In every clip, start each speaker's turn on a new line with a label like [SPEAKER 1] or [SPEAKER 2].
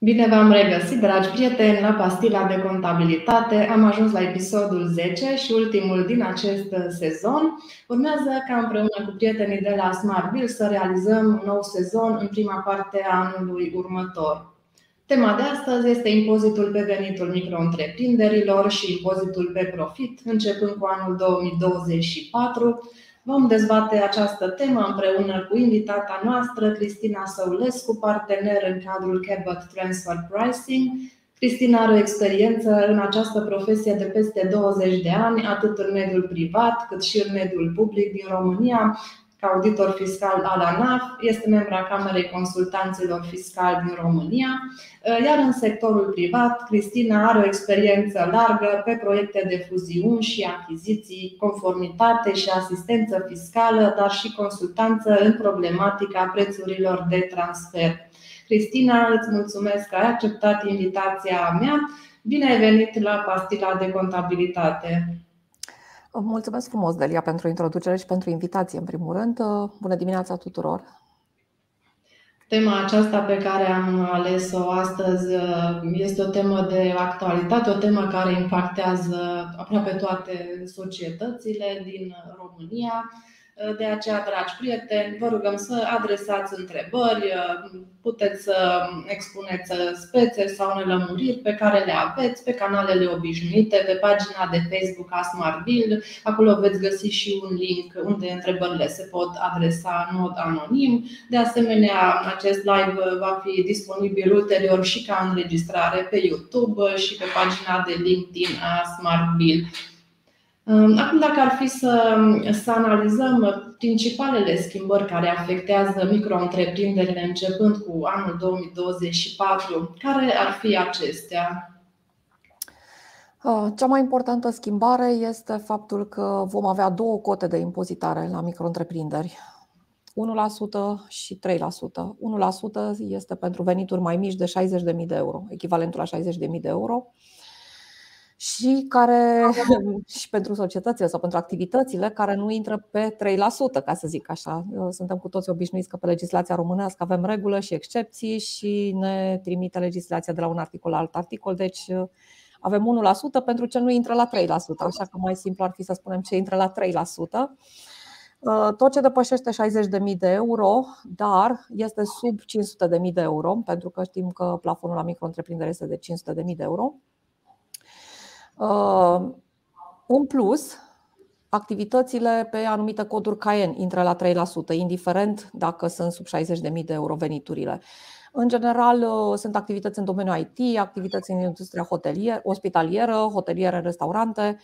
[SPEAKER 1] Bine v-am regăsit, dragi prieteni, la Pastila de Contabilitate. Am ajuns la episodul 10 și ultimul din acest sezon. Urmează ca împreună cu prietenii de la Smart Bill să realizăm un nou sezon în prima parte a anului următor. Tema de astăzi este impozitul pe venitul micro-întreprinderilor și impozitul pe profit, începând cu anul 2024 Vom dezbate această temă împreună cu invitata noastră, Cristina Săulescu, partener în cadrul Cabot Transfer Pricing. Cristina are o experiență în această profesie de peste 20 de ani, atât în mediul privat cât și în mediul public din România, ca auditor fiscal al ANAF, este membra Camerei Consultanților Fiscali din România, iar în sectorul privat, Cristina are o experiență largă pe proiecte de fuziuni și achiziții, conformitate și asistență fiscală, dar și consultanță în problematica prețurilor de transfer. Cristina, îți mulțumesc că ai acceptat invitația mea. Bine ai venit la Pastila de Contabilitate!
[SPEAKER 2] Mulțumesc frumos, Delia, pentru introducere și pentru invitație, în primul rând. Bună dimineața tuturor!
[SPEAKER 1] Tema aceasta pe care am ales-o astăzi este o temă de actualitate, o temă care impactează aproape toate societățile din România de aceea, dragi prieteni, vă rugăm să adresați întrebări, puteți să expuneți spețe sau nelămuriri pe care le aveți pe canalele obișnuite, pe pagina de Facebook a Smartbill. Acolo veți găsi și un link unde întrebările se pot adresa în mod anonim. De asemenea, acest live va fi disponibil ulterior și ca înregistrare pe YouTube și pe pagina de LinkedIn a Smartbill. Acum, dacă ar fi să, să analizăm principalele schimbări care afectează micro-întreprinderile începând cu anul 2024, care ar fi acestea?
[SPEAKER 2] Cea mai importantă schimbare este faptul că vom avea două cote de impozitare la micro-întreprinderi. 1% și 3%. 1% este pentru venituri mai mici de 60.000 de euro, echivalentul la 60.000 de euro și care și pentru societățile sau pentru activitățile care nu intră pe 3%, ca să zic așa. Suntem cu toți obișnuiți că pe legislația românească avem regulă și excepții și ne trimite legislația de la un articol la alt articol, deci avem 1% pentru ce nu intră la 3%, așa că mai simplu ar fi să spunem ce intră la 3%. Tot ce depășește 60.000 de euro, dar este sub 500.000 de euro, pentru că știm că plafonul la micro este de 500.000 de euro, Uh, în plus, activitățile pe anumite coduri CAEN intră la 3%, indiferent dacă sunt sub 60.000 de euro veniturile. În general, uh, sunt activități în domeniul IT, activități în industria hotelier, ospitalieră, hoteliere, restaurante,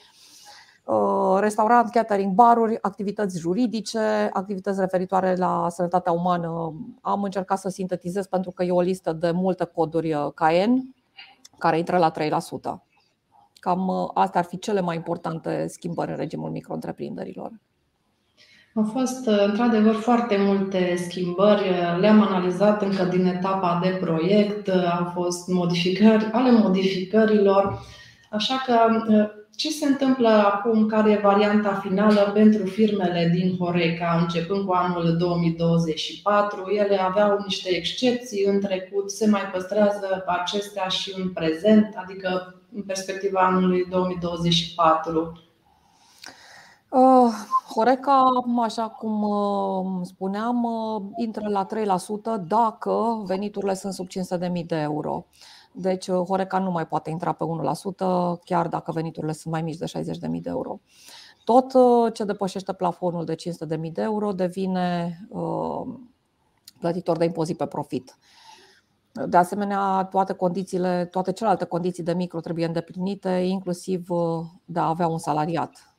[SPEAKER 2] uh, restaurant, catering, baruri, activități juridice, activități referitoare la sănătatea umană. Am încercat să sintetizez pentru că e o listă de multe coduri CAEN care intră la 3%. Cam uh, astea ar fi cele mai importante schimbări în regimul micro-întreprinderilor.
[SPEAKER 1] Au fost uh, într-adevăr foarte multe schimbări, le-am analizat încă din etapa de proiect, uh, au fost modificări ale modificărilor, așa că ce se întâmplă acum, care e varianta finală pentru firmele din Horeca începând cu anul 2024? Ele aveau niște excepții în trecut, se mai păstrează acestea și în prezent, adică în perspectiva anului 2024? Uh,
[SPEAKER 2] Horeca, așa cum uh, spuneam, uh, intră la 3% dacă veniturile sunt sub 500.000 de euro. Deci Horeca nu mai poate intra pe 1%, chiar dacă veniturile sunt mai mici de 60.000 de euro. Tot ce depășește plafonul de 500.000 de euro devine plătitor de impozit pe profit. De asemenea, toate condițiile, toate celelalte condiții de micro trebuie îndeplinite, inclusiv de a avea un salariat.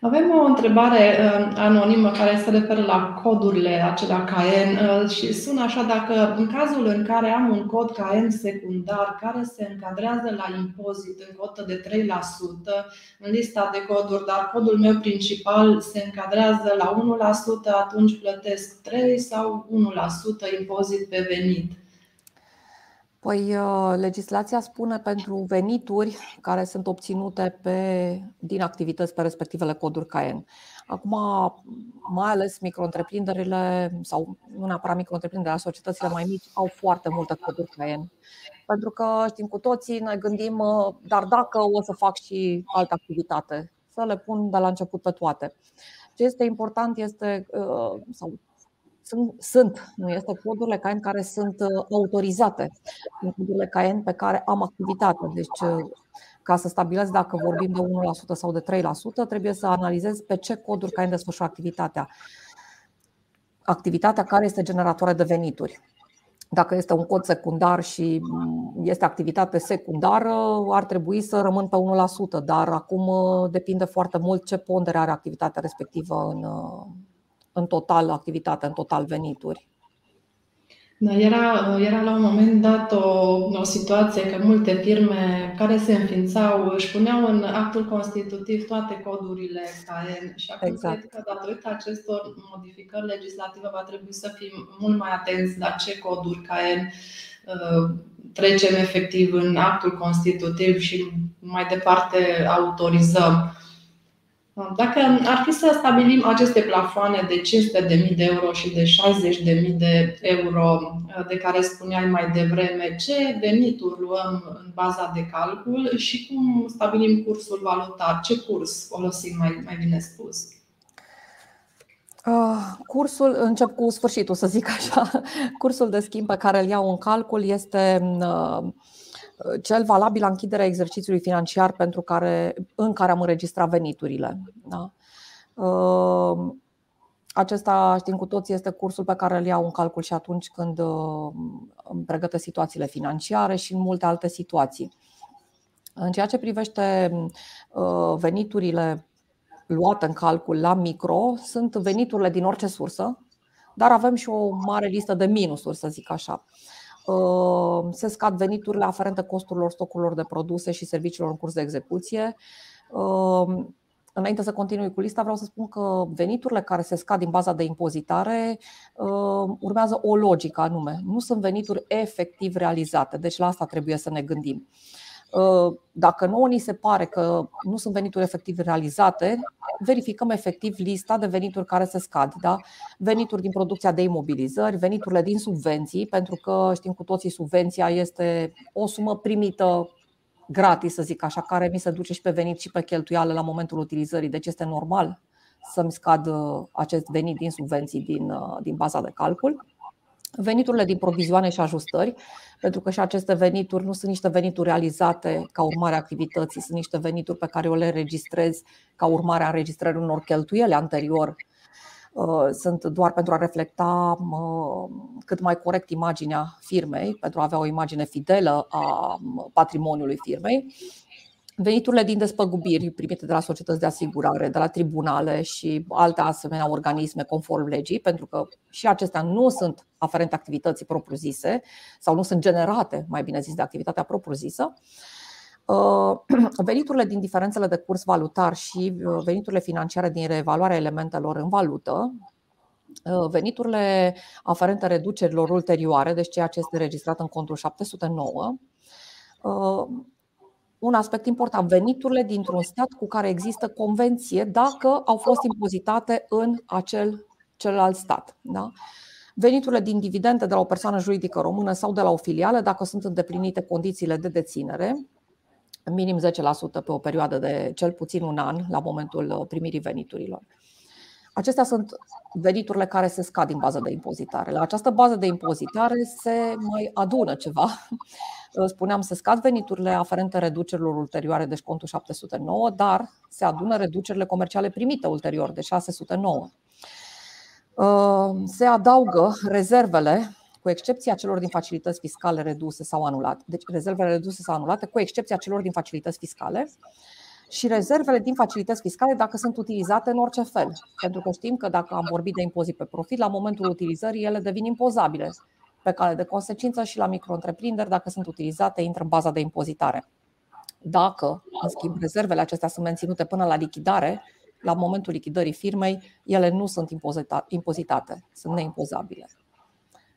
[SPEAKER 1] Avem o întrebare uh, anonimă care se referă la codurile acelea CAEN uh, și sună așa dacă în cazul în care am un cod CAEN secundar care se încadrează la impozit în cotă de 3% în lista de coduri, dar codul meu principal se încadrează la 1%, atunci plătesc 3 sau 1% impozit pe venit.
[SPEAKER 2] Păi, uh, legislația spune pentru venituri care sunt obținute pe, din activități pe respectivele coduri CAEN. Acum, mai ales micro sau nu neapărat micro dar societățile mai mici au foarte multe coduri CAEN. Pentru că știm cu toții, ne gândim, uh, dar dacă o să fac și altă activitate, să le pun de la început pe toate. Ce este important este, uh, sau sunt, sunt, nu este codurile CAEN care sunt uh, autorizate, sunt codurile CAEN pe care am activitate. Deci, uh, ca să stabilesc dacă vorbim de 1% sau de 3%, trebuie să analizez pe ce coduri CAEN desfășoară activitatea. Activitatea care este generatoare de venituri. Dacă este un cod secundar și mm, este activitate secundară, ar trebui să rămân pe 1%, dar acum uh, depinde foarte mult ce pondere are activitatea respectivă în, în total activitate, în total venituri.
[SPEAKER 1] Da, era, era la un moment dat o, o situație că multe firme care se înființau își puneau în actul constitutiv toate codurile KN și acum exact. cred că datorită acestor modificări legislative va trebui să fim mult mai atenți la ce coduri KN uh, trecem efectiv în actul constitutiv și mai departe autorizăm. Dacă ar fi să stabilim aceste plafoane de 500.000 de euro și de 60.000 de euro de care spuneai mai devreme, ce venituri luăm în baza de calcul și cum stabilim cursul valutar? Ce curs folosim, mai, mai bine spus?
[SPEAKER 2] Cursul, încep cu sfârșitul, să zic așa. Cursul de schimb pe care îl iau în calcul este cel valabil la închiderea exercițiului financiar pentru care, în care am înregistrat veniturile. Da? Ehm, acesta, știm cu toții, este cursul pe care îl iau în calcul și atunci când ehm, îmi pregătesc situațiile financiare și în multe alte situații. În ceea ce privește ehm, veniturile luate în calcul la micro, sunt veniturile din orice sursă, dar avem și o mare listă de minusuri, să zic așa. Ă, se scad veniturile aferente costurilor stocurilor de produse și serviciilor în curs de execuție. Ă, înainte să continui cu lista, vreau să spun că veniturile care se scad din baza de impozitare ă, urmează o logică anume. Nu sunt venituri efectiv realizate, deci la asta trebuie să ne gândim. Uh, dacă nouă ni se pare că nu sunt venituri efectiv realizate, verificăm efectiv lista de venituri care se scad. Da? Venituri din producția de imobilizări, veniturile din subvenții, pentru că știm cu toții subvenția este o sumă primită gratis, să zic așa, care mi se duce și pe venit și pe cheltuială la momentul utilizării, deci este normal să-mi scad uh, acest venit din subvenții din, uh, din baza de calcul. Veniturile din provizioane și ajustări, pentru că și aceste venituri nu sunt niște venituri realizate ca urmare a activității, sunt niște venituri pe care eu le registrez ca urmare a înregistrării unor cheltuieli anterior. Uh, sunt doar pentru a reflecta uh, cât mai corect imaginea firmei, pentru a avea o imagine fidelă a patrimoniului firmei veniturile din despăgubiri primite de la societăți de asigurare, de la tribunale și alte asemenea organisme conform legii, pentru că și acestea nu sunt aferente activității propriu-zise sau nu sunt generate, mai bine zis, de activitatea propriu-zisă. Uh, veniturile din diferențele de curs valutar și uh, veniturile financiare din reevaluarea elementelor în valută, uh, veniturile aferente reducerilor ulterioare, deci ceea ce este registrat în contul 709, un aspect important, veniturile dintr-un stat cu care există convenție dacă au fost impozitate în acel celălalt stat. Da? Veniturile din dividende de la o persoană juridică română sau de la o filială, dacă sunt îndeplinite condițiile de deținere, minim 10% pe o perioadă de cel puțin un an la momentul primirii veniturilor. Acestea sunt veniturile care se scad din baza de impozitare. La această bază de impozitare se mai adună ceva. Spuneam, se scad veniturile aferente reducerilor ulterioare, deci contul 709, dar se adună reducerile comerciale primite ulterior, de 609. Se adaugă rezervele, cu excepția celor din facilități fiscale reduse sau anulate. Deci rezervele reduse sau anulate, cu excepția celor din facilități fiscale și rezervele din facilități fiscale dacă sunt utilizate în orice fel. Pentru că știm că dacă am vorbit de impozit pe profit, la momentul utilizării ele devin impozabile. Pe cale de consecință și la micro dacă sunt utilizate, intră în baza de impozitare. Dacă, în schimb, rezervele acestea sunt menținute până la lichidare, la momentul lichidării firmei, ele nu sunt impozitate, sunt neimpozabile.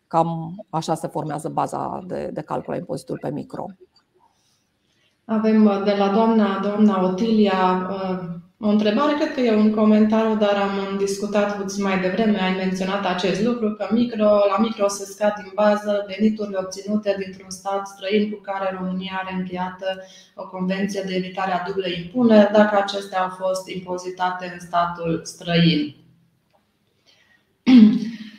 [SPEAKER 2] Cam așa se formează baza de, de calcul a impozitului pe micro.
[SPEAKER 1] Avem uh, de la doamna, doamna Otilia uh, o întrebare, cred că e un comentariu, dar am discutat puțin mai devreme, ai menționat acest lucru, că micro, la micro se scad din bază veniturile obținute dintr-un stat străin cu care România are încheiată o convenție de evitare a dublei impuneri, dacă acestea au fost impozitate în statul străin.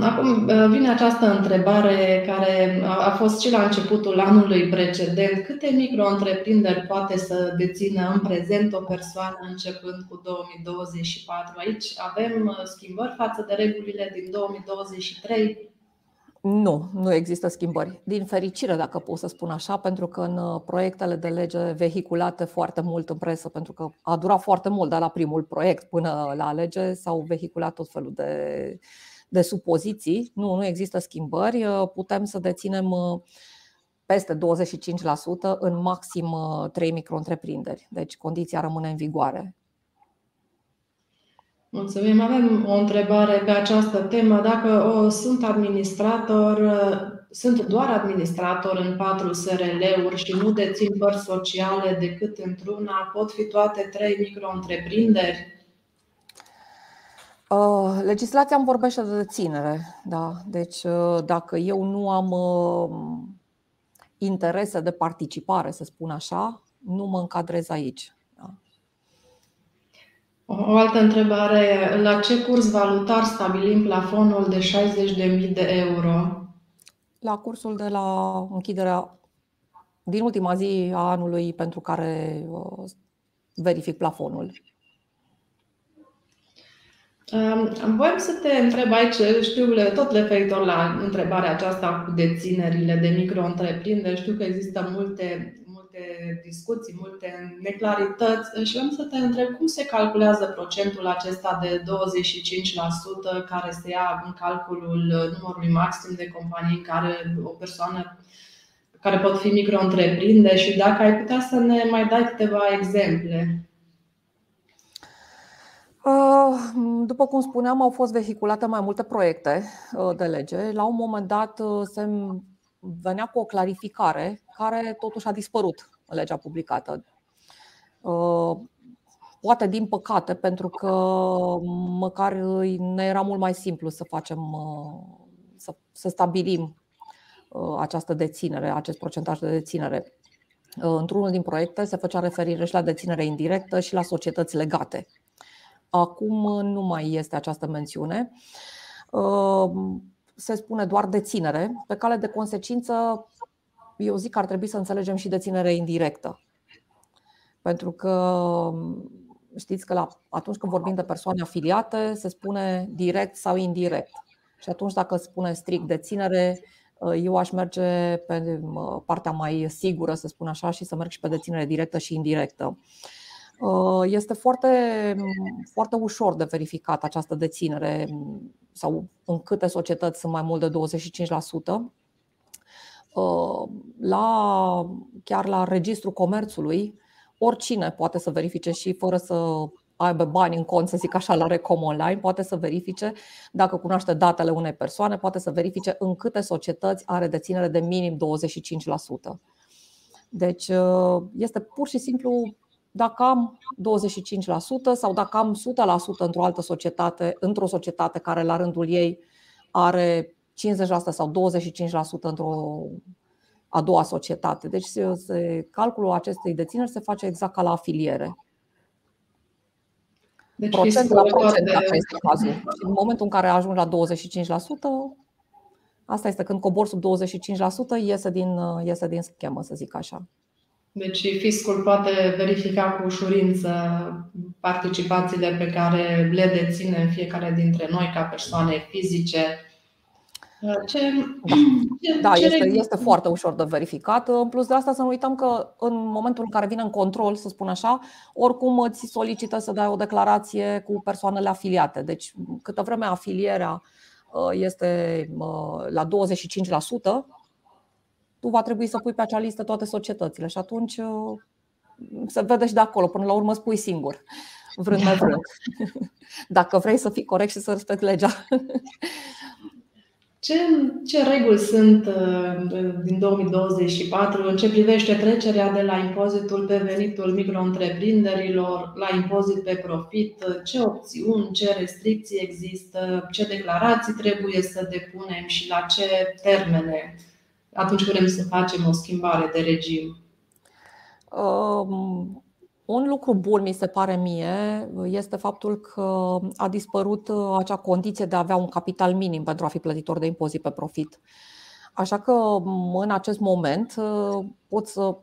[SPEAKER 1] Acum uh, vine această întrebare care a fost și la începutul anului precedent. Câte micro-întreprinderi poate să dețină în prezent o persoană începând cu 2024? Aici avem uh, schimbări față de regulile din 2023?
[SPEAKER 2] Nu, nu există schimbări. Din fericire, dacă pot să spun așa, pentru că în uh, proiectele de lege vehiculate foarte mult în presă, pentru că a durat foarte mult, dar la primul proiect până la lege s-au vehiculat tot felul de de supoziții, nu, nu există schimbări, uh, putem să deținem uh, peste 25% în maxim 3 uh, micro-întreprinderi. Deci condiția rămâne în vigoare.
[SPEAKER 1] Mulțumim. Avem o întrebare pe această temă. Dacă o, sunt administrator, sunt doar administrator în patru SRL-uri și nu dețin părți sociale decât într-una, pot fi toate trei micro-întreprinderi?
[SPEAKER 2] Uh, legislația îmi vorbește de deținere. Da? Deci, uh, dacă eu nu am uh, interese de participare, să spun așa, nu mă încadrez aici. Da?
[SPEAKER 1] O altă întrebare. La ce curs valutar stabilim plafonul de 60.000 de euro?
[SPEAKER 2] La cursul de la închiderea din ultima zi a anului pentru care verific plafonul.
[SPEAKER 1] Voiam să te întreb aici, știu tot referitor la întrebarea aceasta cu deținerile de micro-întreprinderi. Știu că există multe, multe discuții, multe neclarități și vreau să te întreb cum se calculează procentul acesta de 25% care se ia în calculul numărului maxim de companii în care o persoană care pot fi micro-întreprinderi și dacă ai putea să ne mai dai câteva exemple.
[SPEAKER 2] Uh, după cum spuneam, au fost vehiculate mai multe proiecte uh, de lege. La un moment dat uh, se venea cu o clarificare care totuși a dispărut în legea publicată. Poate din păcate, pentru că măcar ne era mult mai simplu să facem, să, să stabilim această deținere, acest procentaj de deținere. Într-unul din proiecte se făcea referire și la deținere indirectă și la societăți legate Acum uh, nu mai este această mențiune. Uh, se spune doar deținere. Pe cale de consecință, eu zic că ar trebui să înțelegem și deținere indirectă. Pentru că știți că la, atunci când vorbim de persoane afiliate, se spune direct sau indirect. Și atunci, dacă spune strict deținere, uh, eu aș merge pe partea mai sigură, să spun așa, și să merg și pe deținere directă și indirectă. Uh, este foarte, foarte ușor de verificat această deținere sau în câte societăți sunt mai mult de 25%. Uh, la, chiar la registrul comerțului, oricine poate să verifice și fără să aibă bani în cont, să zic așa, la Recom Online, poate să verifice, dacă cunoaște datele unei persoane, poate să verifice în câte societăți are deținere de minim 25%. Deci uh, este pur și simplu dacă am 25% sau dacă am 100% într-o altă societate, într-o societate care la rândul ei are 50% sau 25% într-o a doua societate. Deci se, calculul acestei dețineri se face exact ca la afiliere. Deci procent la procent, de... dacă este cazul. Și în momentul în care ajung la 25%, asta este când cobor sub 25%, iese din, iese din schemă, să zic așa.
[SPEAKER 1] Deci fiscul poate verifica cu ușurință participațiile pe care le deține fiecare dintre noi ca persoane fizice.
[SPEAKER 2] Ce, ce, da, ce este, este foarte ușor de verificat. În plus de asta, să nu uităm că în momentul în care vine în control, să spun așa, oricum îți solicită să dai o declarație cu persoanele afiliate. Deci, câtă vreme afilierea uh, este uh, la 25%, tu va trebui să pui pe acea listă toate societățile și atunci uh, se vede și de acolo. Până la urmă spui singur, vrând mai vrând. Dacă vrei să fii corect și să respecti legea.
[SPEAKER 1] Ce, ce reguli sunt uh, din 2024 în ce privește trecerea de la impozitul pe venitul micro-întreprinderilor la impozit pe profit? Ce opțiuni, ce restricții există, ce declarații trebuie să depunem și la ce termene atunci vrem să facem o schimbare de regim?
[SPEAKER 2] Um, un lucru bun, mi se pare mie, este faptul că a dispărut uh, acea condiție de a avea un capital minim pentru a fi plătitor de impozit pe profit. Așa că în acest moment uh, pot să,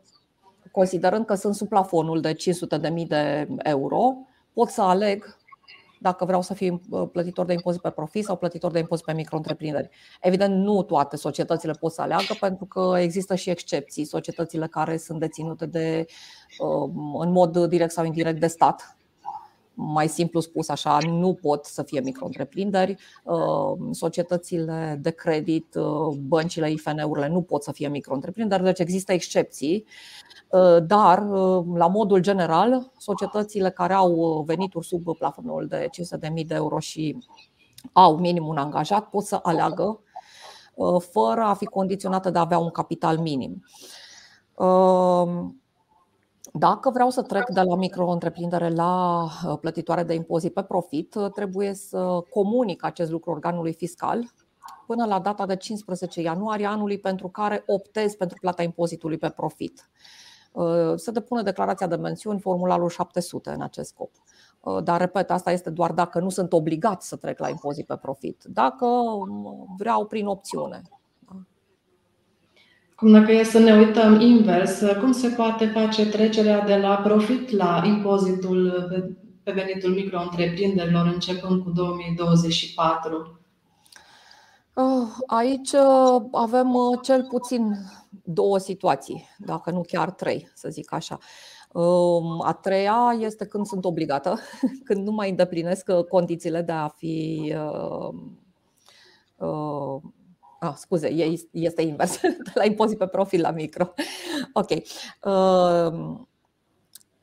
[SPEAKER 2] considerând că sunt sub plafonul de 500.000 de euro, pot să aleg dacă vreau să fiu uh, plătitor de impozit pe profit sau plătitor de impozit pe micro-întreprinderi. Evident, nu toate societățile pot să aleagă pentru că există și excepții, societățile care sunt deținute de, um, în mod direct sau indirect de stat. Mai simplu spus așa, nu pot să fie micro-întreprinderi, um, societățile de credit, uh, băncile, IFN-urile nu pot să fie micro-întreprinderi, deci există excepții Uh, dar, uh, la modul general, societățile care au uh, venituri sub plafonul de 500.000 de euro și au minim un angajat pot să aleagă fără a fi condiționată de a avea un capital minim. Dacă vreau să trec de la micro-întreprindere la plătitoare de impozit pe profit, trebuie să comunic acest lucru organului fiscal până la data de 15 ianuarie anului pentru care optez pentru plata impozitului pe profit. Uh, se depune declarația de mențiuni, formularul 700 în acest scop. Uh, dar, repet, asta este doar dacă nu sunt obligat să trec la impozit pe profit, dacă um, vreau prin opțiune.
[SPEAKER 1] Cum dacă e să ne uităm invers, cum se poate face trecerea de la profit la impozitul pe venitul micro-întreprinderilor începând cu 2024?
[SPEAKER 2] Uh, aici avem cel puțin două situații, dacă nu chiar trei, să zic așa. Um, a treia este când sunt obligată, când nu mai îndeplinesc uh, condițiile de a fi. Uh, uh, ah, scuze, este invers, de la impozit pe profil la micro. Ok. Uh,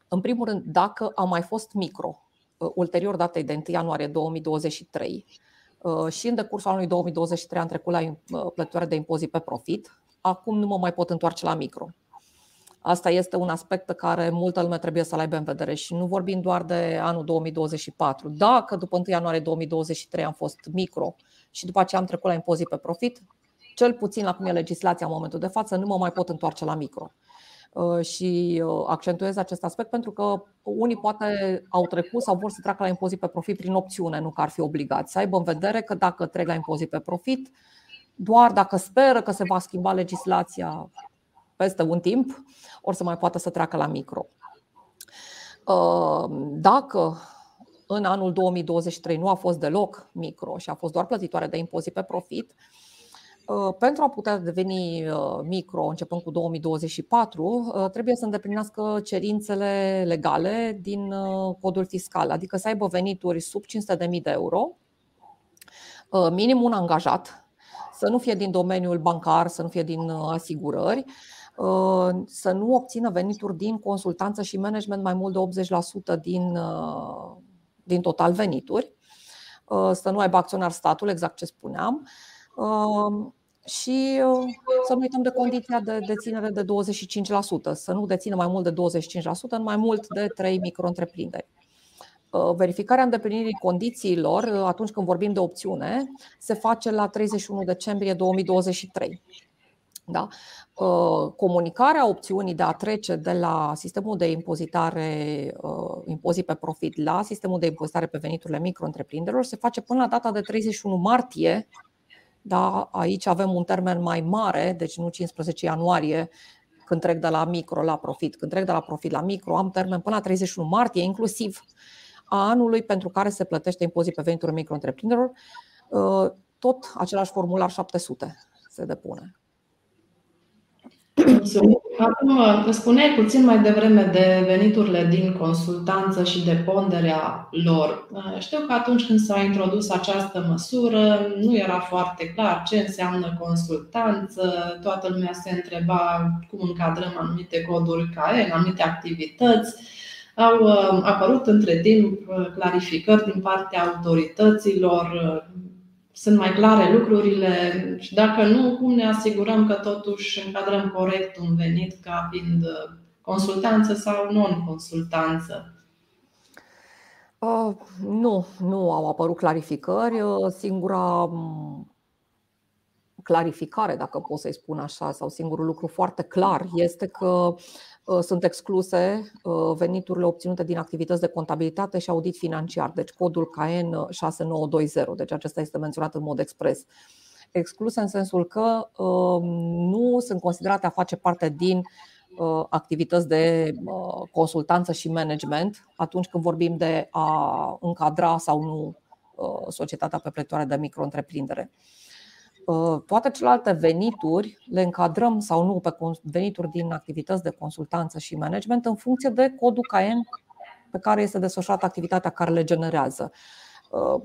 [SPEAKER 2] în primul rând, dacă am mai fost micro, uh, ulterior datei de 1 ianuarie 2023, uh, și în decursul anului 2023 am trecut la plătitoare de impozit pe profit, acum nu mă mai pot întoarce la micro. Asta este un aspect pe care multă lume trebuie să-l aibă în vedere și nu vorbim doar de anul 2024. Dacă după 1 ianuarie 2023 am fost micro și după aceea am trecut la impozit pe profit, cel puțin la cum e legislația în momentul de față, nu mă mai pot întoarce la micro. Uh, și uh, accentuez acest aspect pentru că unii poate au trecut sau vor să treacă la impozit pe profit prin opțiune, nu că ar fi obligați. Să aibă în vedere că dacă trec la impozit pe profit, doar dacă speră că se va schimba legislația peste un timp, ori să mai poată să treacă la micro. Uh, dacă în anul 2023 nu a fost deloc micro și a fost doar plătitoare de impozit pe profit, uh, pentru a putea deveni uh, micro începând cu 2024, trebuie să îndeplinească cerințele legale din codul fiscal, adică să aibă venituri sub 500.000 de euro, minim un angajat să nu fie din domeniul bancar, să nu fie din uh, asigurări, uh, să nu obțină venituri din consultanță și management mai mult de 80% din, uh, din total venituri, să nu aibă acționar statul, exact ce spuneam, și să nu uităm de condiția de deținere de 25%, să nu dețină mai mult de 25% în mai mult de 3 micro-întreprinderi. Uh, verificarea îndeplinirii condițiilor, uh, atunci când vorbim de opțiune, se face la 31 decembrie 2023. Da? Uh, comunicarea opțiunii de a trece de la sistemul de impozitare, impozit pe profit, la sistemul de impozitare pe veniturile micro-întreprinderilor se face până la data de 31 martie. Da? Aici avem un termen mai mare, deci nu 15 ianuarie, când trec de la micro la profit. Când trec de la profit la micro, am termen până la 31 martie, inclusiv a anului pentru care se plătește impozit pe venituri micro-întreprinderilor, uh, tot același formular 700 se depune.
[SPEAKER 1] Acum, spuneai puțin mai devreme de veniturile din consultanță și de ponderea lor. Uh, știu că atunci când s-a introdus această măsură, nu era foarte clar ce înseamnă consultanță. Toată lumea se întreba cum încadrăm anumite coduri CAE, anumite activități. Au uh, apărut între timp uh, clarificări din partea autorităților uh, sunt mai clare lucrurile și dacă nu, cum ne asigurăm că totuși încadrăm corect un venit ca fiind consultanță sau non-consultanță?
[SPEAKER 2] Uh, nu, nu au apărut clarificări. Singura clarificare, dacă pot să-i spun așa, sau singurul lucru foarte clar este că uh, sunt excluse uh, veniturile obținute din activități de contabilitate și audit financiar, deci codul KN 6920, deci acesta este menționat în mod expres. Excluse în sensul că uh, nu sunt considerate a face parte din activități de consultanță și management atunci când vorbim de a încadra sau nu societatea pe plătoare de micro-întreprindere. Uh, toate celelalte venituri le încadrăm sau nu pe venituri din activități de consultanță și management în funcție de codul CAEN pe care este desfășurată activitatea care le generează. Uh,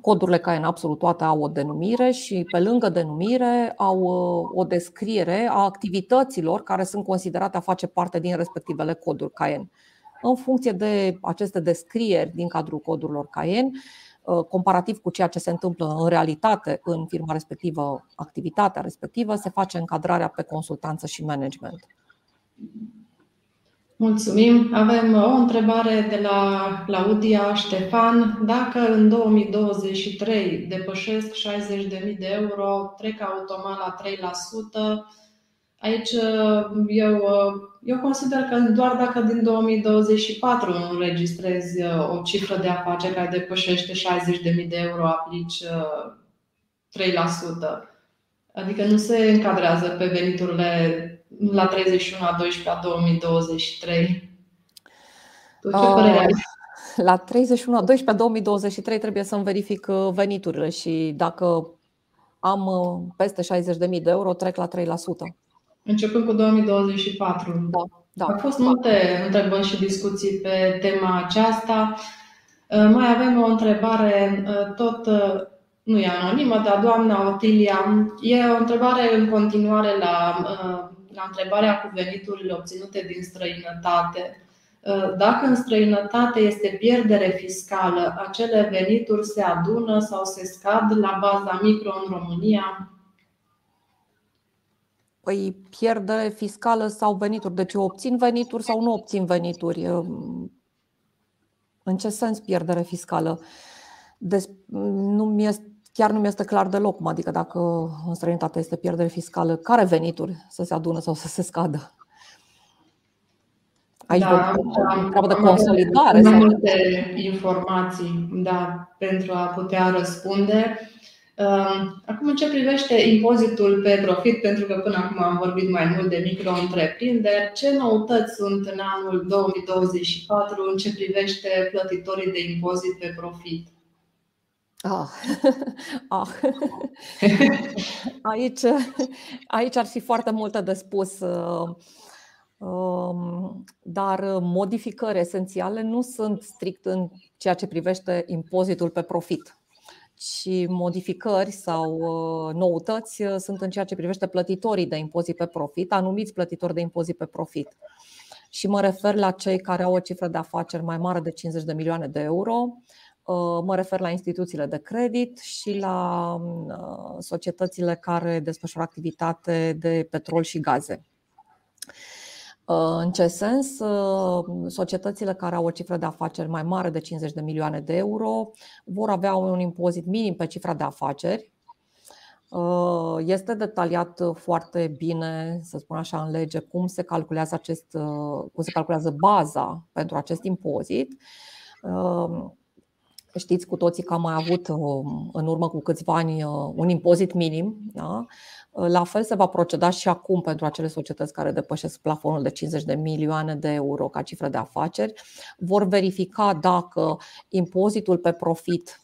[SPEAKER 2] codurile CAEN absolut toate au o denumire și pe lângă denumire au uh, o descriere a activităților care sunt considerate a face parte din respectivele coduri CAEN. În funcție de aceste descrieri din cadrul codurilor CAEN, Uh, comparativ cu ceea ce se întâmplă în realitate în firma respectivă, activitatea respectivă, se face încadrarea pe consultanță și management.
[SPEAKER 1] Mulțumim. Avem o întrebare de la Claudia Ștefan. Dacă în 2023 depășesc 60.000 de euro, trec automat la 3%, Aici eu, eu consider că doar dacă din 2024 înregistrezi uh, o cifră de afaceri care depășește 60.000 de euro, aplici 3%. Uh, adică nu se încadrează pe veniturile la 31 a 12 a 2023. Tu ce părere ai?
[SPEAKER 2] La 31 a 12 a 2023 trebuie să-mi verific uh, veniturile și dacă am peste 60.000 de euro, trec la 3%
[SPEAKER 1] începând cu 2024. Da, da. Au fost multe întrebări și discuții pe tema aceasta. Uh, mai avem o întrebare, uh, tot uh, nu e anonimă, dar doamna Otilia. E o întrebare în continuare la, la întrebarea cu veniturile obținute din străinătate. Dacă în străinătate este pierdere fiscală, acele venituri se adună sau se scad la baza micro în România?
[SPEAKER 2] Păi pierdere fiscală sau venituri. Deci eu obțin venituri sau nu obțin venituri. În ce sens pierdere fiscală? Des, nu mi chiar nu mi este clar deloc, adică dacă în străinătate este pierdere fiscală, care venituri să se adună sau să se scadă?
[SPEAKER 1] Aici da, am, de consolidare. Mai multe informații da, pentru a putea răspunde. Ehm, acum, în ce privește impozitul pe profit, pentru că până acum am vorbit mai mult de micro-întreprinderi, ce noutăți sunt în anul 2024 în ce privește plătitorii de impozit pe profit?
[SPEAKER 2] Ah. Ah. Aici, aici ar fi foarte multe de spus, ehm, dar modificări esențiale nu sunt strict în ceea ce privește impozitul pe profit și modificări sau uh, noutăți uh, sunt în ceea ce privește plătitorii de impozit pe profit, anumiți plătitori de impozit pe profit. Și mă refer la cei care au o cifră de afaceri mai mare de 50 de milioane de euro, uh, mă refer la instituțiile de credit și la societățile care desfășoară activitate de petrol și gaze. Uh, în ce sens? Uh, societățile care au o cifră de afaceri mai mare de 50 de milioane de euro vor avea un impozit minim pe cifra de afaceri. Uh, este detaliat foarte bine, să spun așa, în lege cum se calculează acest, cum se calculează baza pentru acest impozit. Știți cu toții că am mai avut în urmă cu câțiva ani un impozit minim. Da? La fel se va proceda și acum pentru acele societăți care depășesc plafonul de 50 de milioane de euro ca cifră de afaceri. Vor verifica dacă impozitul pe profit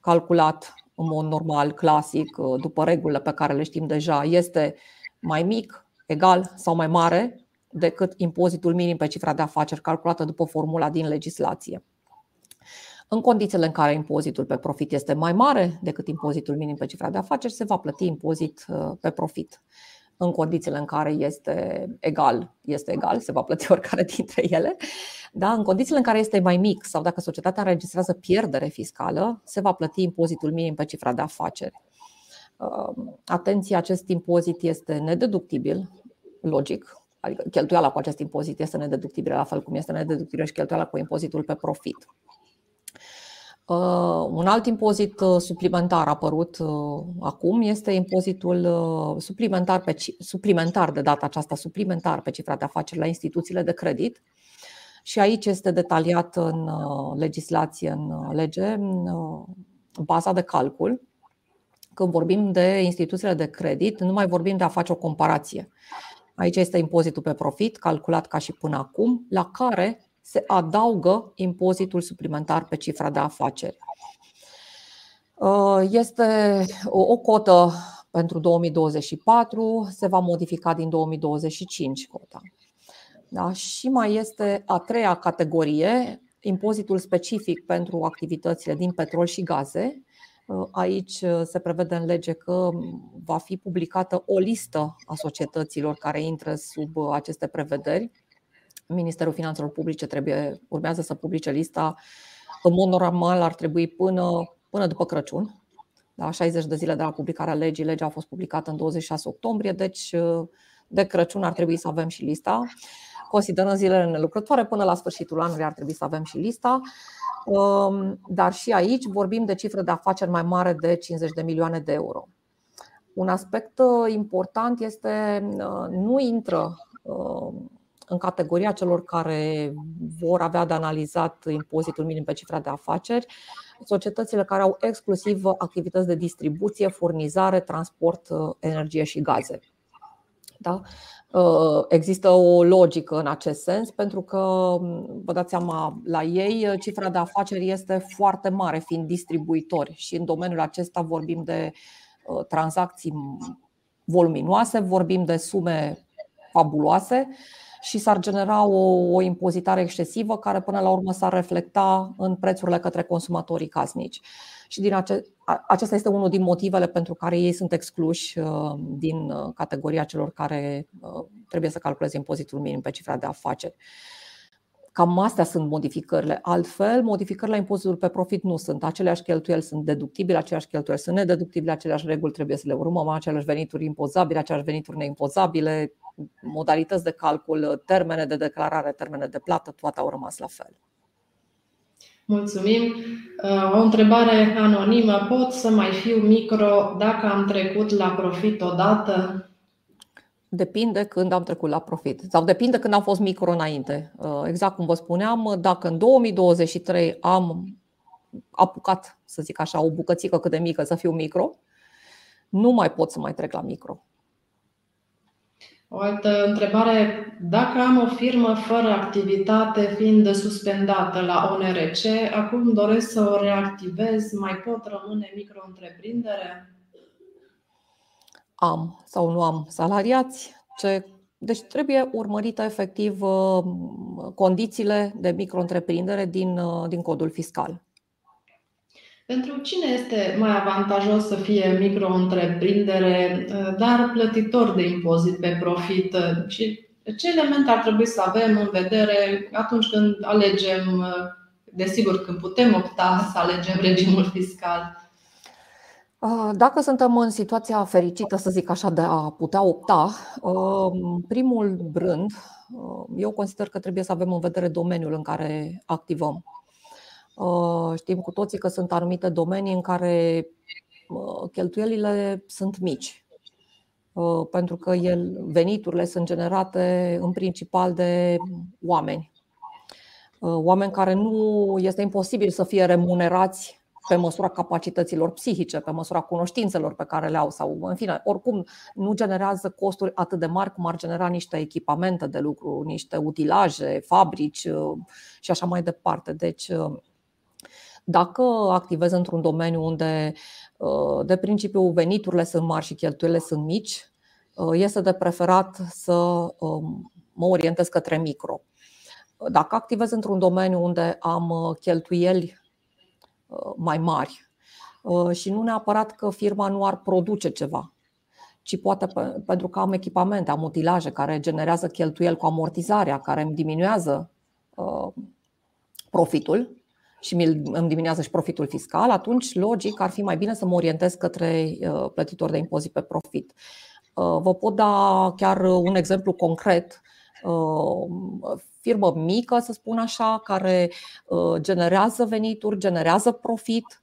[SPEAKER 2] calculat în mod normal, clasic, după regulile pe care le știm deja, este mai mic, egal sau mai mare decât impozitul minim pe cifra de afaceri calculată după formula din legislație. În condițiile în care impozitul pe profit este mai mare decât impozitul minim pe cifra de afaceri, se va plăti impozit uh, pe profit. în condițiile în care este egal, este egal, se va plăti oricare dintre ele. Da? În condițiile în care este mai mic sau dacă societatea înregistrează pierdere fiscală, se va plăti impozitul minim pe cifra de afaceri. Um, atenție, acest impozit este nedeductibil, logic, adică cheltuiala cu acest impozit este nedeductibilă, la fel cum este nedeductibilă și cheltuiala cu impozitul pe profit. Uh, un alt impozit uh, suplimentar apărut uh, acum este impozitul suplimentar, pe, suplimentar de data aceasta, suplimentar pe cifra de afaceri la instituțiile de credit. Și aici este detaliat în legislație, în lege, baza de calcul. Când vorbim de instituțiile de credit, nu mai vorbim de a face o comparație. Aici este impozitul pe profit, calculat ca și până acum, la care se adaugă impozitul suplimentar pe cifra de afaceri. Uh, este o cotă pentru 2024, se va modifica din 2025 cota. Da? Și mai este a treia categorie, impozitul specific pentru activitățile din petrol și gaze. Uh, aici uh, se prevede în lege că va fi publicată o listă a societăților care intră sub aceste prevederi Ministerul Finanțelor Publice trebuie, urmează să publice lista. În mod normal ar trebui până, până după Crăciun, la 60 de zile de la publicarea legii. Legea a fost publicată în 26 octombrie, deci de Crăciun ar trebui să avem și lista. Considerând zilele nelucrătoare, până la sfârșitul anului ar trebui să avem și lista. Um, dar și aici vorbim de cifre de afaceri mai mare de 50 de milioane de euro. Un aspect uh, important este uh, nu intră uh, în categoria celor care vor avea de analizat impozitul minim pe cifra de afaceri, societățile care au exclusiv activități de distribuție, furnizare, transport, energie și gaze. Da? Există o logică în acest sens, pentru că, vă dați seama, la ei cifra de afaceri este foarte mare, fiind distribuitori, și în domeniul acesta vorbim de tranzacții voluminoase, vorbim de sume fabuloase și s-ar genera o, o impozitare excesivă care până la urmă s-ar reflecta în prețurile către consumatorii casnici. Și din ace- acesta este unul din motivele pentru care ei sunt excluși uh, din uh, categoria celor care uh, trebuie să calculeze impozitul minim pe cifra de afaceri. Cam astea sunt modificările. Altfel, modificările la impozitul pe profit nu sunt. Aceleași cheltuieli sunt deductibile, aceleași cheltuieli sunt nedeductibile, aceleași reguli trebuie să le urmăm, aceleași venituri impozabile, aceleași venituri neimpozabile, modalități de calcul, termene de declarare, termene de plată, toate au rămas la fel.
[SPEAKER 1] Mulțumim. Uh, o întrebare anonimă. Pot să mai fiu micro dacă am trecut la profit odată?
[SPEAKER 2] Depinde când am trecut la profit sau depinde când am fost micro înainte. Uh, exact cum vă spuneam, dacă în 2023 am apucat, să zic așa, o bucățică cât de mică să fiu micro, nu mai pot să mai trec la micro.
[SPEAKER 1] O altă întrebare. Dacă am o firmă fără activitate fiind suspendată la ONRC, acum doresc să o reactivez, mai pot rămâne micro-întreprindere?
[SPEAKER 2] Am sau nu am salariați. Ce... Deci trebuie urmărită efectiv uh, condițiile de micro-întreprindere din, uh, din codul fiscal.
[SPEAKER 1] Pentru cine este mai avantajos să fie micro-întreprindere, uh, dar plătitor de impozit pe profit? Uh, și ce elemente ar trebui să avem în vedere atunci când alegem, uh, desigur, când putem opta să alegem regimul fiscal?
[SPEAKER 2] Dacă suntem în situația fericită, să zic așa, de a putea opta, în primul rând, eu consider că trebuie să avem în vedere domeniul în care activăm. Uh, știm cu toții că sunt anumite domenii în care uh, cheltuielile sunt mici, uh, pentru că el, veniturile sunt generate în principal de oameni. Oameni care nu este imposibil să fie remunerați pe măsura capacităților psihice, pe măsura cunoștințelor pe care le au sau, în fine, oricum nu generează costuri atât de mari cum ar genera niște echipamente de lucru, niște utilaje, fabrici și așa mai departe. Deci, dacă activezi într-un domeniu unde, uh, de principiu, veniturile sunt mari și cheltuielile sunt mici, uh, este de preferat să um, mă orientez către micro. Dacă activez într-un domeniu unde am uh, cheltuieli mai mari și nu neapărat că firma nu ar produce ceva, ci poate pentru că am echipamente, am utilaje care generează cheltuieli cu amortizarea, care îmi diminuează uh, profitul și îmi diminuează și profitul fiscal, atunci logic ar fi mai bine să mă orientez către uh, plătitori de impozit pe profit. Uh, vă pot da chiar un exemplu concret. Firmă mică, să spun așa, care generează venituri, generează profit.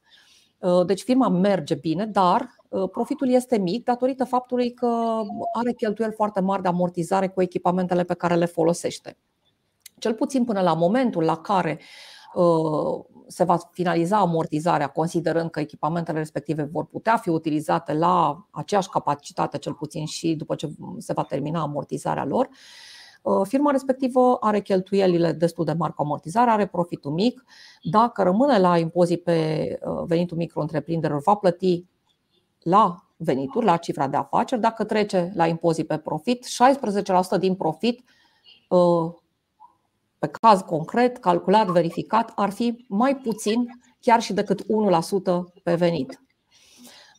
[SPEAKER 2] Deci firma merge bine, dar profitul este mic datorită faptului că are cheltuieli foarte mari de amortizare cu echipamentele pe care le folosește. Cel puțin până la momentul la care Uh, se va finaliza amortizarea, considerând că echipamentele respective vor putea fi utilizate la aceeași capacitate, cel puțin și după ce se va termina amortizarea lor. Uh, firma respectivă are cheltuielile destul de mari cu amortizare, are profitul mic. Dacă rămâne la impozit pe uh, venitul micro-întreprinderilor, va plăti la venituri, la cifra de afaceri. Dacă trece la impozit pe profit, 16% din profit pe caz concret, calculat, verificat, ar fi mai puțin chiar și decât 1% pe venit.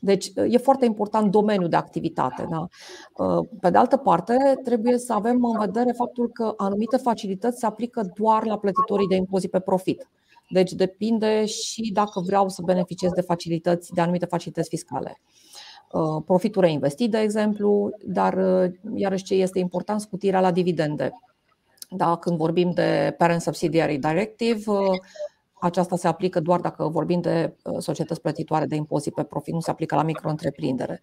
[SPEAKER 2] Deci e foarte important domeniul de activitate. Da? Pe de altă parte, trebuie să avem în vedere faptul că anumite facilități se aplică doar la plătitorii de impozit pe profit. Deci depinde și dacă vreau să beneficiez de facilități, de anumite facilități fiscale. Profitul reinvestit, de exemplu, dar iarăși ce este important, scutirea la dividende. Da, când vorbim de Parent Subsidiary Directive, uh, aceasta se aplică doar dacă vorbim de uh, societăți plătitoare de impozit pe profit, nu se aplică la micro-întreprindere.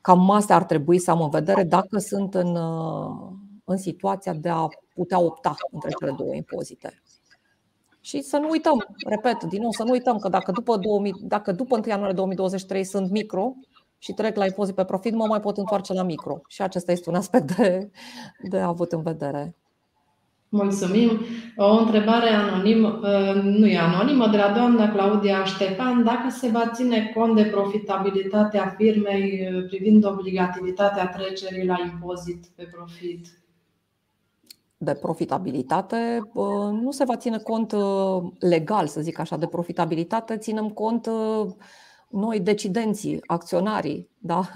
[SPEAKER 2] Cam astea ar trebui să am în vedere dacă sunt în, uh, în situația de a putea opta între cele două impozite. Și să nu uităm, repet, din nou, să nu uităm că dacă după, 2000, dacă după 1 ianuarie 2023 sunt micro și trec la impozit pe profit, mă mai pot întoarce la micro. Și acesta este un aspect de, de avut în vedere.
[SPEAKER 1] Mulțumim. O întrebare anonimă, ă, nu e anonimă, de la doamna Claudia Ștefan, dacă se va ține cont de profitabilitatea firmei ă, privind obligativitatea trecerii la impozit pe profit.
[SPEAKER 2] De profitabilitate ă, nu se va ține cont legal, să zic așa, de profitabilitate, ținem cont noi decidenții, acționarii, da?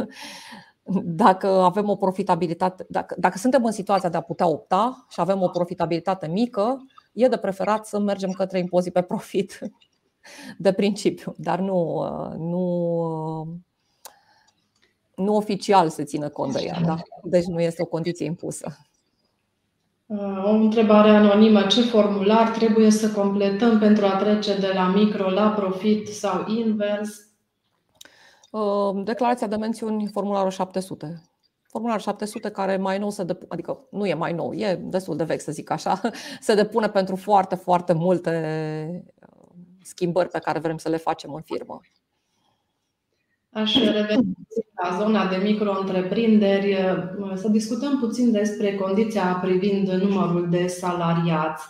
[SPEAKER 2] Dacă avem o profitabilitate, dacă, dacă suntem în situația de a putea opta și avem o profitabilitate mică, e de preferat să mergem către impozit pe profit de principiu, dar nu, nu, nu oficial se ține cont de ea. Da? Deci nu este o condiție impusă.
[SPEAKER 1] O întrebare anonimă. Ce formular trebuie să completăm pentru a trece de la micro la profit sau invers?
[SPEAKER 2] Ă, declarația de mențiuni, formularul 700. Formularul 700 care mai nou se depune, adică nu e mai nou, e destul de vechi să zic așa, se depune pentru foarte, foarte multe ă, schimbări pe care vrem să le facem în firmă.
[SPEAKER 1] Aș reveni la zona de micro-întreprinderi, ă, să discutăm puțin despre condiția privind numărul de salariați.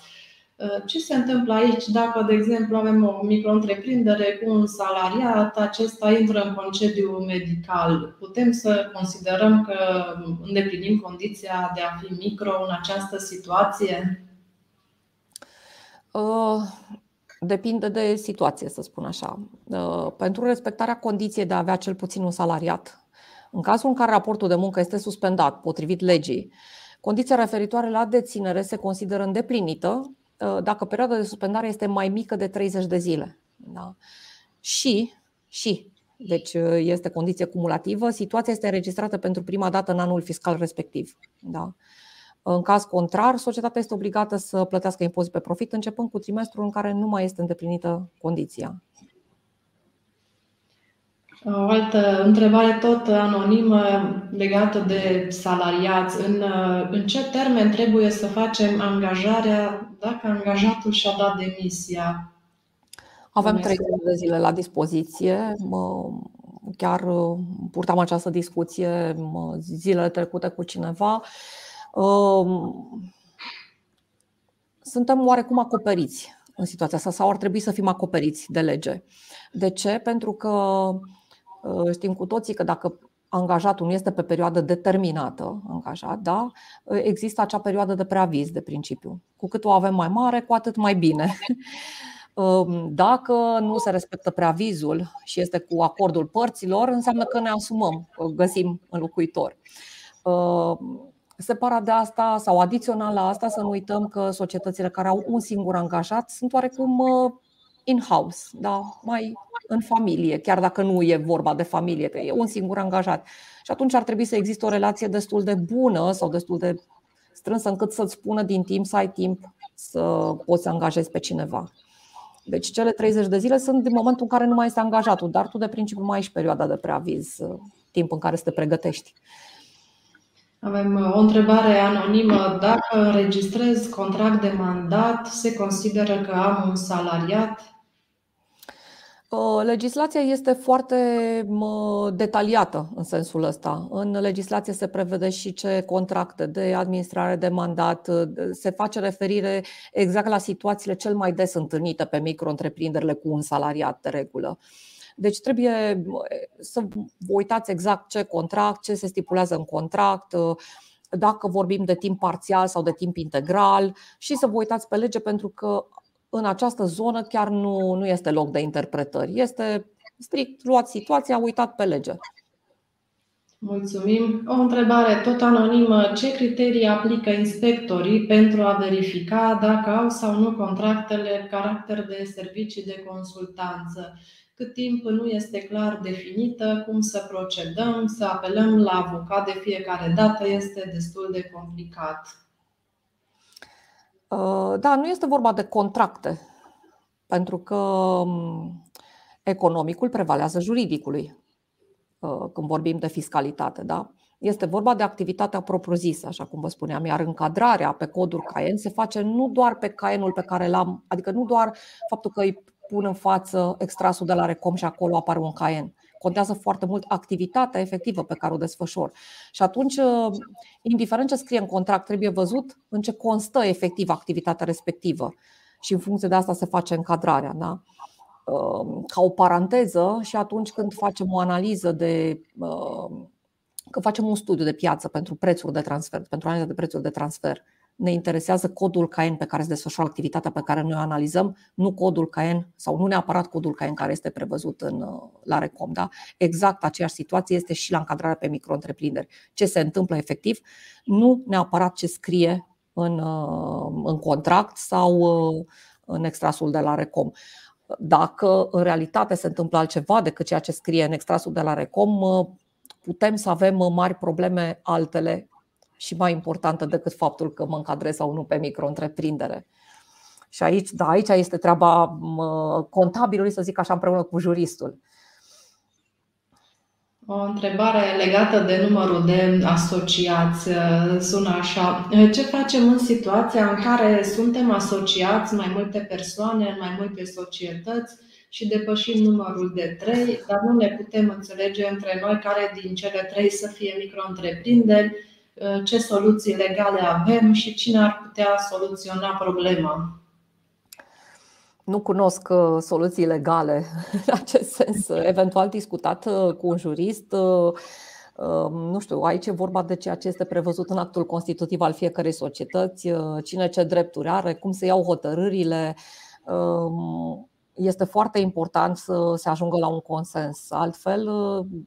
[SPEAKER 1] Uh, ce se întâmplă aici dacă, de exemplu, avem o micro-întreprindere cu un salariat, acesta intră în concediu medical? Putem să considerăm că îndeplinim condiția de a fi micro în această situație?
[SPEAKER 2] Uh, depinde de situație, să spun așa. Uh, pentru respectarea condiției de a avea cel puțin un salariat, în cazul în care raportul de muncă este suspendat potrivit legii, condiția referitoare la deținere se consideră îndeplinită Uh, dacă perioada de suspendare este mai mică de 30 de zile. Da? Și, și, deci uh, este condiție cumulativă, situația este înregistrată pentru prima dată în anul fiscal respectiv. Da? În caz contrar, societatea este obligată să plătească impozit pe profit începând cu trimestrul în care nu mai este îndeplinită condiția.
[SPEAKER 1] O altă întrebare tot anonimă legată de salariați. În, în ce termen trebuie să facem angajarea dacă angajatul și-a dat demisia?
[SPEAKER 2] Avem trei de zile la dispoziție. Chiar uh, purtam această discuție zilele trecute cu cineva. Um, suntem oarecum acoperiți în situația asta sau ar trebui să fim acoperiți de lege. De ce? Pentru că Uh, știm cu toții că dacă angajatul nu este pe perioadă determinată, angajat, da, uh, există acea perioadă de preaviz de principiu. Cu cât o avem mai mare, cu atât mai bine. Um, dacă nu se respectă preavizul și este cu acordul părților, înseamnă că ne asumăm, găsim înlocuitor. Um, separat de asta sau adițional la asta, să nu uităm că societățile care au un singur angajat sunt oarecum uh, in-house, da? mai în familie, chiar dacă nu e vorba de familie, că e un singur angajat. Și atunci ar trebui să existe o relație destul de bună sau destul de strânsă încât să-ți spună din timp să ai timp să poți să angajezi pe cineva. Deci cele 30 de zile sunt din momentul în care nu mai este angajatul, dar tu de principiu mai ai și perioada de preaviz, timp în care să te pregătești.
[SPEAKER 1] Avem uh, o întrebare anonimă. Dacă înregistrez contract de mandat, se consideră că am un salariat?
[SPEAKER 2] Uh, legislația este foarte detaliată în sensul ăsta. În legislație se prevede și ce contracte de administrare de mandat, uh, se face referire exact la situațiile cel mai des întâlnite pe micro-întreprinderile cu un salariat de regulă. Deci trebuie să vă uitați exact ce contract, ce se stipulează în contract, uh, dacă vorbim de timp parțial sau de timp integral și să vă uitați pe lege pentru că în această zonă chiar nu, nu este loc de interpretări. Este strict luat situația, uitat pe lege.
[SPEAKER 1] Mulțumim. O întrebare tot anonimă. Ce criterii aplică inspectorii pentru a verifica dacă au sau nu contractele caracter de servicii de consultanță? cât timp nu este clar definită cum să procedăm, să apelăm la avocat de fiecare dată, este destul de complicat.
[SPEAKER 2] Uh, da, nu este vorba de contracte, pentru că um, economicul prevalează juridicului uh, când vorbim de fiscalitate. Da? Este vorba de activitatea propriu-zisă, așa cum vă spuneam, iar încadrarea pe codul CAEN se face nu doar pe CAEN-ul pe care l-am, adică nu doar faptul că îi pun în față extrasul de la Recom și acolo apare un caien. Contează foarte mult activitatea efectivă pe care o desfășor. Și atunci, uh, indiferent ce scrie în contract, trebuie văzut în ce constă efectiv activitatea respectivă. Și în funcție de asta se face încadrarea. Da? Uh, ca o paranteză, și atunci când facem o analiză de. Uh, când facem un studiu de piață pentru prețuri de transfer, pentru analiza de prețuri de transfer, ne interesează codul CAEN pe care se desfășoară activitatea pe care noi o analizăm, nu codul CAEN sau nu neapărat codul CAEN care este prevăzut în, uh, la Recom. Da? Exact aceeași situație este și la încadrarea pe micro-întreprinderi. Ce se întâmplă efectiv, nu neapărat ce scrie în, uh, în contract sau uh, în extrasul de la Recom. Dacă în realitate se întâmplă altceva decât ceea ce scrie în extrasul de la Recom, putem să avem mari probleme altele și mai importantă decât faptul că mă încadrez sau nu pe micro-întreprindere. Și aici, da, aici este treaba contabilului, să zic așa, împreună cu juristul.
[SPEAKER 1] O întrebare legată de numărul de asociați sună așa. Ce facem în situația în care suntem asociați mai multe persoane, în mai multe societăți și depășim numărul de trei, dar nu ne putem înțelege între noi care din cele trei să fie micro-întreprinderi Uh, ce soluții legale avem și cine ar putea soluționa problema.
[SPEAKER 2] Nu cunosc uh, soluții legale în acest sens, eventual discutat uh, cu un jurist. Nu știu, aici e vorba de ceea ce este prevăzut în actul constitutiv al fiecărei societăți, cine ce drepturi are, cum se iau hotărârile. Um, este foarte important să se ajungă la un consens. Altfel,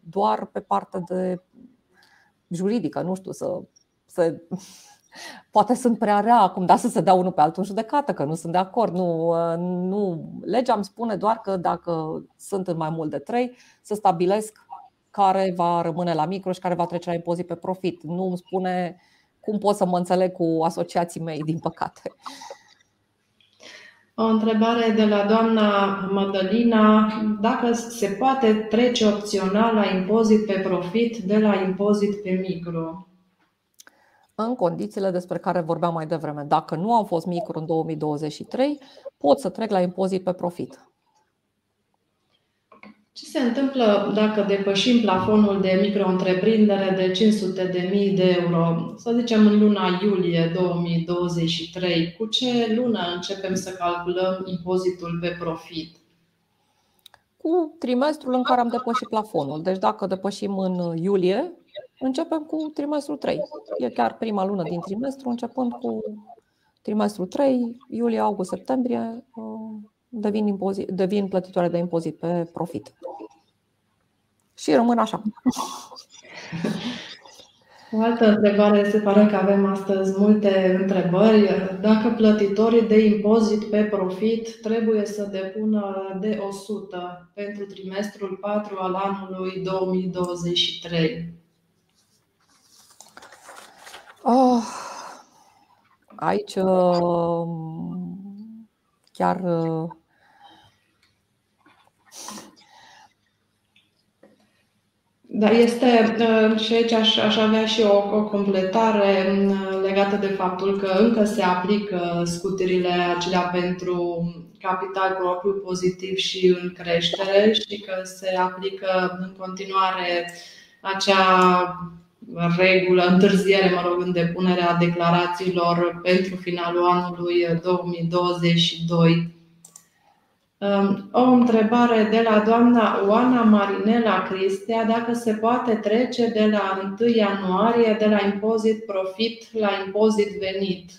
[SPEAKER 2] doar pe partea de juridică, nu știu, să, să Poate sunt prea rea acum, dar să se dea unul pe altul în judecată, că nu sunt de acord. Nu, nu. Legea îmi spune doar că dacă sunt în mai mult de trei, să stabilesc care va rămâne la micro și care va trece la impozit pe profit. Nu îmi spune cum pot să mă înțeleg cu asociații mei, din păcate.
[SPEAKER 1] O întrebare de la doamna Madalina. Dacă se poate trece opțional la impozit pe profit de la impozit pe micro?
[SPEAKER 2] În condițiile despre care vorbeam mai devreme. Dacă nu am fost micro în 2023, pot să trec la impozit pe profit.
[SPEAKER 1] Ce se întâmplă dacă depășim plafonul de micro-întreprindere de 500.000 de euro, să zicem în luna iulie 2023? Cu ce lună începem să calculăm impozitul pe profit?
[SPEAKER 2] Cu trimestrul în care am depășit plafonul. Deci dacă depășim în iulie, începem cu trimestrul 3. E chiar prima lună din trimestru, începând cu trimestrul 3, iulie, august, septembrie, devin, impozit, devin plătitoare de impozit pe profit. Și rămân așa.
[SPEAKER 1] O altă întrebare, se pare că avem astăzi multe întrebări. Dacă plătitorii de impozit pe profit trebuie să depună de 100 pentru trimestrul 4 al anului 2023?
[SPEAKER 2] Oh, aici uh, chiar uh,
[SPEAKER 1] Da, este uh, și aici aș, aș avea și o, o completare uh, legată de faptul că încă se aplică scuterile acelea pentru capital propriu pozitiv și în creștere și că se aplică în continuare acea regulă, întârziere, mă rog, în depunerea declarațiilor pentru finalul anului 2022. O întrebare de la doamna Oana Marinela Cristea, dacă se poate trece de la 1 ianuarie de la impozit profit la impozit venit.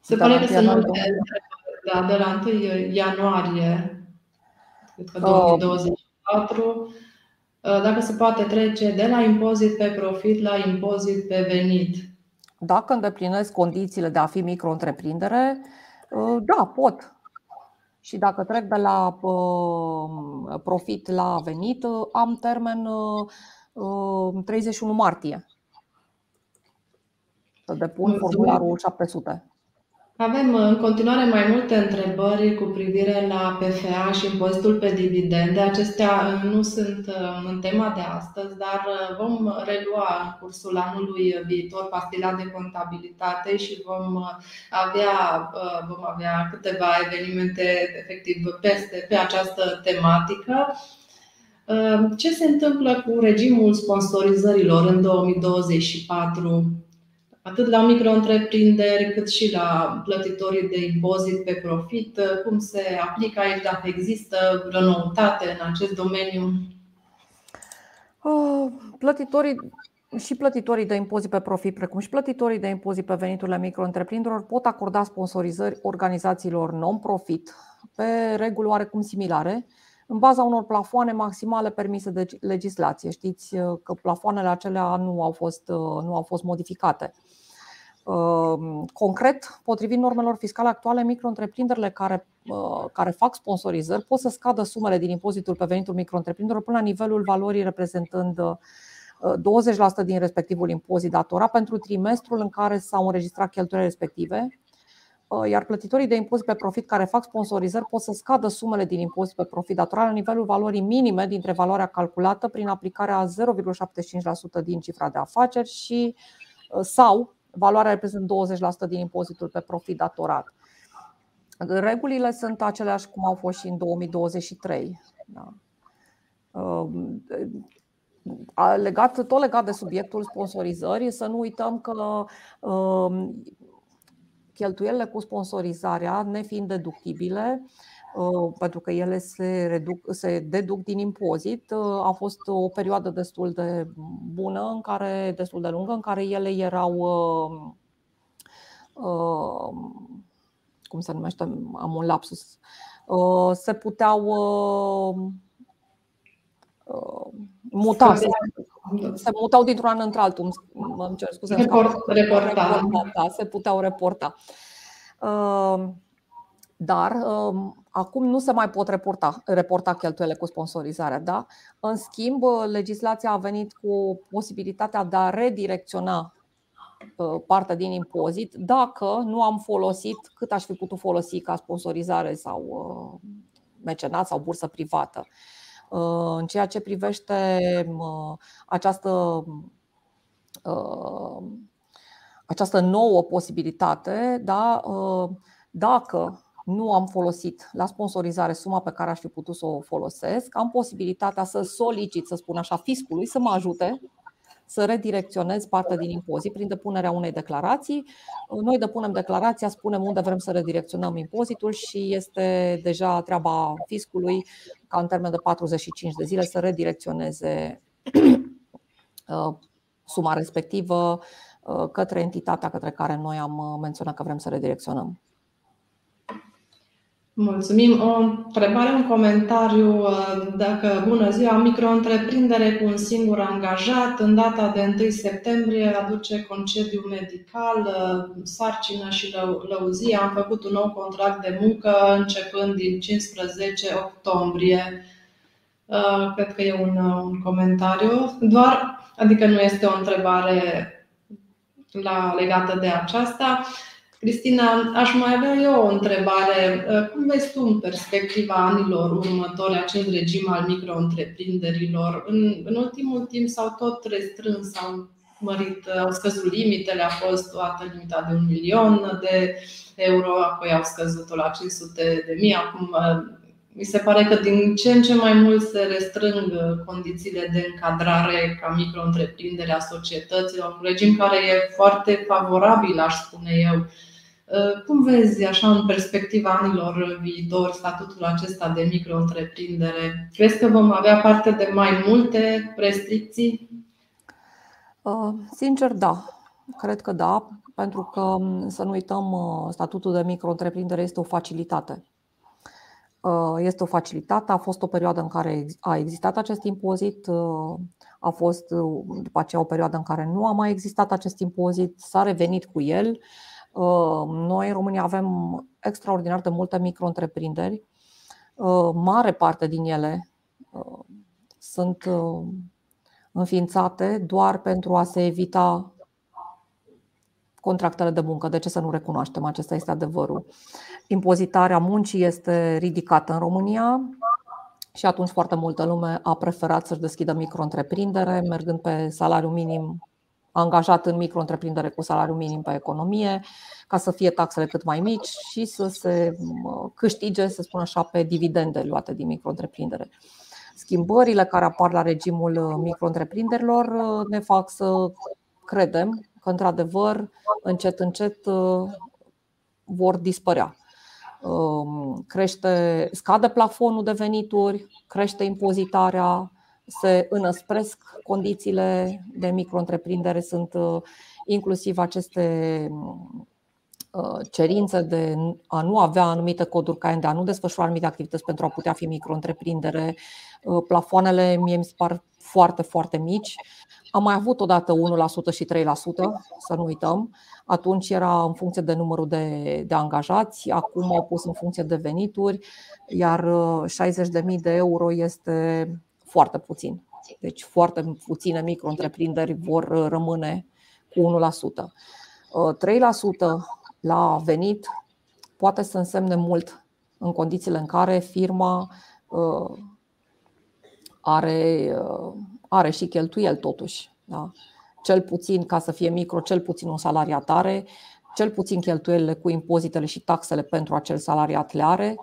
[SPEAKER 1] Se da, pare că sunt multe da, de la 1 ianuarie cred că 2024, dacă se poate trece de la impozit pe profit la impozit pe venit.
[SPEAKER 2] Dacă îndeplinesc condițiile de a fi micro-întreprindere, da, pot și dacă trec de la uh, profit la venit, uh, am termen 31 uh, martie să depun formularul 700.
[SPEAKER 1] Avem în continuare mai multe întrebări cu privire la PFA și impozitul pe dividende. Acestea nu sunt uh, în tema de astăzi, dar uh, vom relua în cursul anului viitor pastila de contabilitate și vom uh, avea, vom avea câteva evenimente efectiv peste pe această tematică. Ce se întâmplă cu regimul sponsorizărilor în 2024? Atât la micro-întreprinderi cât și la plătitorii de impozit pe profit. Cum se aplică aici, dacă există vreo noutate în acest domeniu?
[SPEAKER 2] Uh, plătitorii și plătitorii de impozit pe profit, precum și plătitorii de impozit pe veniturile micro-întreprinderilor pot acorda sponsorizări organizațiilor non-profit pe reguli oarecum similare, în baza unor plafoane maximale permise de legislație. Știți uh, că plafoanele acelea nu au fost, uh, nu au fost modificate. Uh, concret, potrivit normelor fiscale actuale, micro-întreprinderile care, care fac sponsorizări pot să scadă sumele din impozitul pe venitul micro până la nivelul valorii reprezentând 20% din respectivul impozit datorat pentru trimestrul în care s-au înregistrat cheltuielile respective, Uh, iar plătitorii de impozit pe profit care fac sponsorizări pot să scadă sumele din impozit pe profit datorat la nivelul valorii minime dintre valoarea calculată prin aplicarea 0,75% din cifra de afaceri și uh, sau valoarea reprezintă 20% din impozitul pe profit datorat. Regulile sunt aceleași cum au fost și în 2023. Da. Uh, legat, tot legat de subiectul sponsorizării, să nu uităm că cheltuielile cu sponsorizarea, nefiind deductibile, uh, pentru că ele se, reduc, se deduc din impozit, uh, a fost o perioadă destul de bună, în care, destul de lungă, în care ele erau uh, cum se numește, am un lapsus, se puteau muta, se mutau dintr-un an într-altul. Mă cer scuze.
[SPEAKER 1] Report, reporta.
[SPEAKER 2] Da, se puteau reporta. Ehm, dar ehm, acum nu se mai pot reporta, reporta cheltuielile cu sponsorizarea. Da? În schimb, legislația a venit cu posibilitatea de a redirecționa ă, partea din impozit dacă nu am folosit cât aș fi putut folosi ca sponsorizare sau ă, mecenat sau bursă privată. Uh, în ceea ce privește uh, această, uh, această nouă posibilitate, da, dacă nu am folosit la sponsorizare suma pe care aș fi putut să o folosesc, am posibilitatea să solicit, să spun așa, fiscului să mă ajute să redirecționez partea din impozit prin depunerea unei declarații. Noi depunem declarația, spunem unde vrem să redirecționăm impozitul și este deja treaba fiscului ca în termen de 45 de zile să redirecționeze uh, suma respectivă uh, către entitatea către care noi am uh, menționat că vrem să redirecționăm.
[SPEAKER 1] Mulțumim. O întrebare, un comentariu. Uh, dacă, bună ziua, micro-întreprindere cu un singur angajat, în data de 1 septembrie aduce concediu medical, uh, sarcină și lăuzie. Am făcut un nou contract de muncă începând din 15 octombrie. Uh, cred că e un, un comentariu. Doar, adică nu este o întrebare la, legată de aceasta. Cristina, aș mai avea eu o întrebare. Uh, cum vezi tu în perspectiva anilor următori acest regim al micro-întreprinderilor? În, în ultimul timp s-au tot restrâns, au mărit, au scăzut limitele, a fost toată limita de un milion de euro, apoi au scăzut-o la 500 de mii, acum uh, mi se pare că din ce în ce mai mult se restrâng condițiile de încadrare ca micro-întreprindere a societăților, un regim care e foarte favorabil, aș spune eu, Uh, cum vezi, așa, în perspectiva anilor viitor, statutul acesta de micro-întreprindere? Crezi că vom avea parte de mai multe restricții?
[SPEAKER 2] Uh, sincer, da. Cred că da, pentru că, um, să nu uităm, uh, statutul de micro-întreprindere este o facilitate. Este o facilitate, a fost o perioadă în care a existat acest impozit, a fost după aceea o perioadă în care nu a mai existat acest impozit, s-a revenit cu el Uh, noi în România avem extraordinar de multe micro-întreprinderi. Uh, mare parte din ele uh, sunt înființate doar pentru a se evita contractele de muncă. De ce să nu recunoaștem? Acesta este adevărul. Impozitarea muncii este ridicată în România și atunci foarte multă lume a preferat să-și deschidă micro-întreprindere, mergând pe salariu minim angajat în micro-întreprindere cu salariu minim pe economie, ca să fie taxele cât mai mici și să se câștige, să spun așa, pe dividende luate din micro-întreprindere. Schimbările care apar la regimul micro-întreprinderilor uh, ne fac să credem că, într-adevăr, încet, încet uh, vor dispărea. Um, crește, scade plafonul de venituri, crește impozitarea, se înăspresc condițiile de micro-întreprindere, sunt uh, inclusiv aceste uh, cerințe de a nu avea anumite coduri CAEN, de a nu desfășura anumite activități pentru a putea fi micro-întreprindere. Uh, plafoanele mie mi se par foarte, foarte mici. Am mai avut odată 1% și 3%, să nu uităm. Atunci era în funcție de numărul de, de angajați, acum au pus în funcție de venituri, iar 60.000 de euro este foarte puțin. Deci foarte puține micro-întreprinderi vor rămâne cu 1%. 3% la venit poate să însemne mult în condițiile în care firma uh, are, uh, are și cheltuieli totuși. Da? Cel puțin, ca să fie micro, cel puțin un salariat are, cel puțin cheltuielile cu impozitele și taxele pentru acel salariat le are,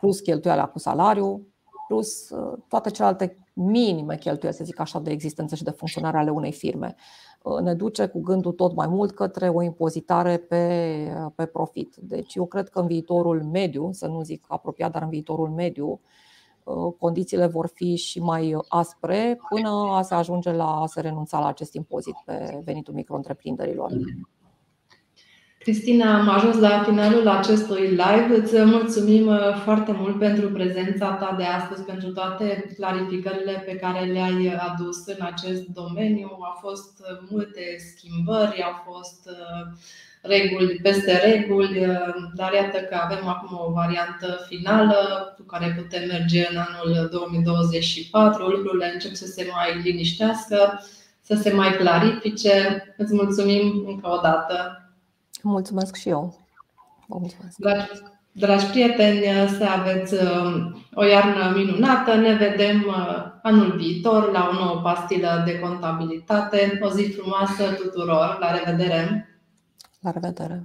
[SPEAKER 2] plus cheltuiala cu salariu, plus uh, toate celelalte minime cheltuieli, să zic așa, de existență și de funcționare ale unei firme. Uh, ne duce cu gândul tot mai mult către o impozitare pe, uh, pe profit. Deci eu cred că în viitorul mediu, să nu zic apropiat, dar în viitorul mediu, condițiile vor fi și mai aspre până a se ajunge la a se renunța la acest impozit pe venitul micro-întreprinderilor.
[SPEAKER 1] Cristina, am ajuns la finalul acestui live. Îți mulțumim uh, foarte mult pentru prezența ta de astăzi, pentru toate clarificările pe care le-ai adus în acest domeniu. Au fost uh, multe schimbări, au fost uh, reguli peste reguli, dar iată că avem acum o variantă finală cu care putem merge în anul 2024. Lucrurile încep să se mai liniștească, să se mai clarifice. Îți mulțumim încă o dată.
[SPEAKER 2] Mulțumesc și eu. Vă mulțumesc.
[SPEAKER 1] Dragi, dragi prieteni, să aveți uh, o iarnă minunată. Ne vedem uh, anul viitor la o nouă pastilă de contabilitate. O zi frumoasă tuturor. La revedere!
[SPEAKER 2] La revedere!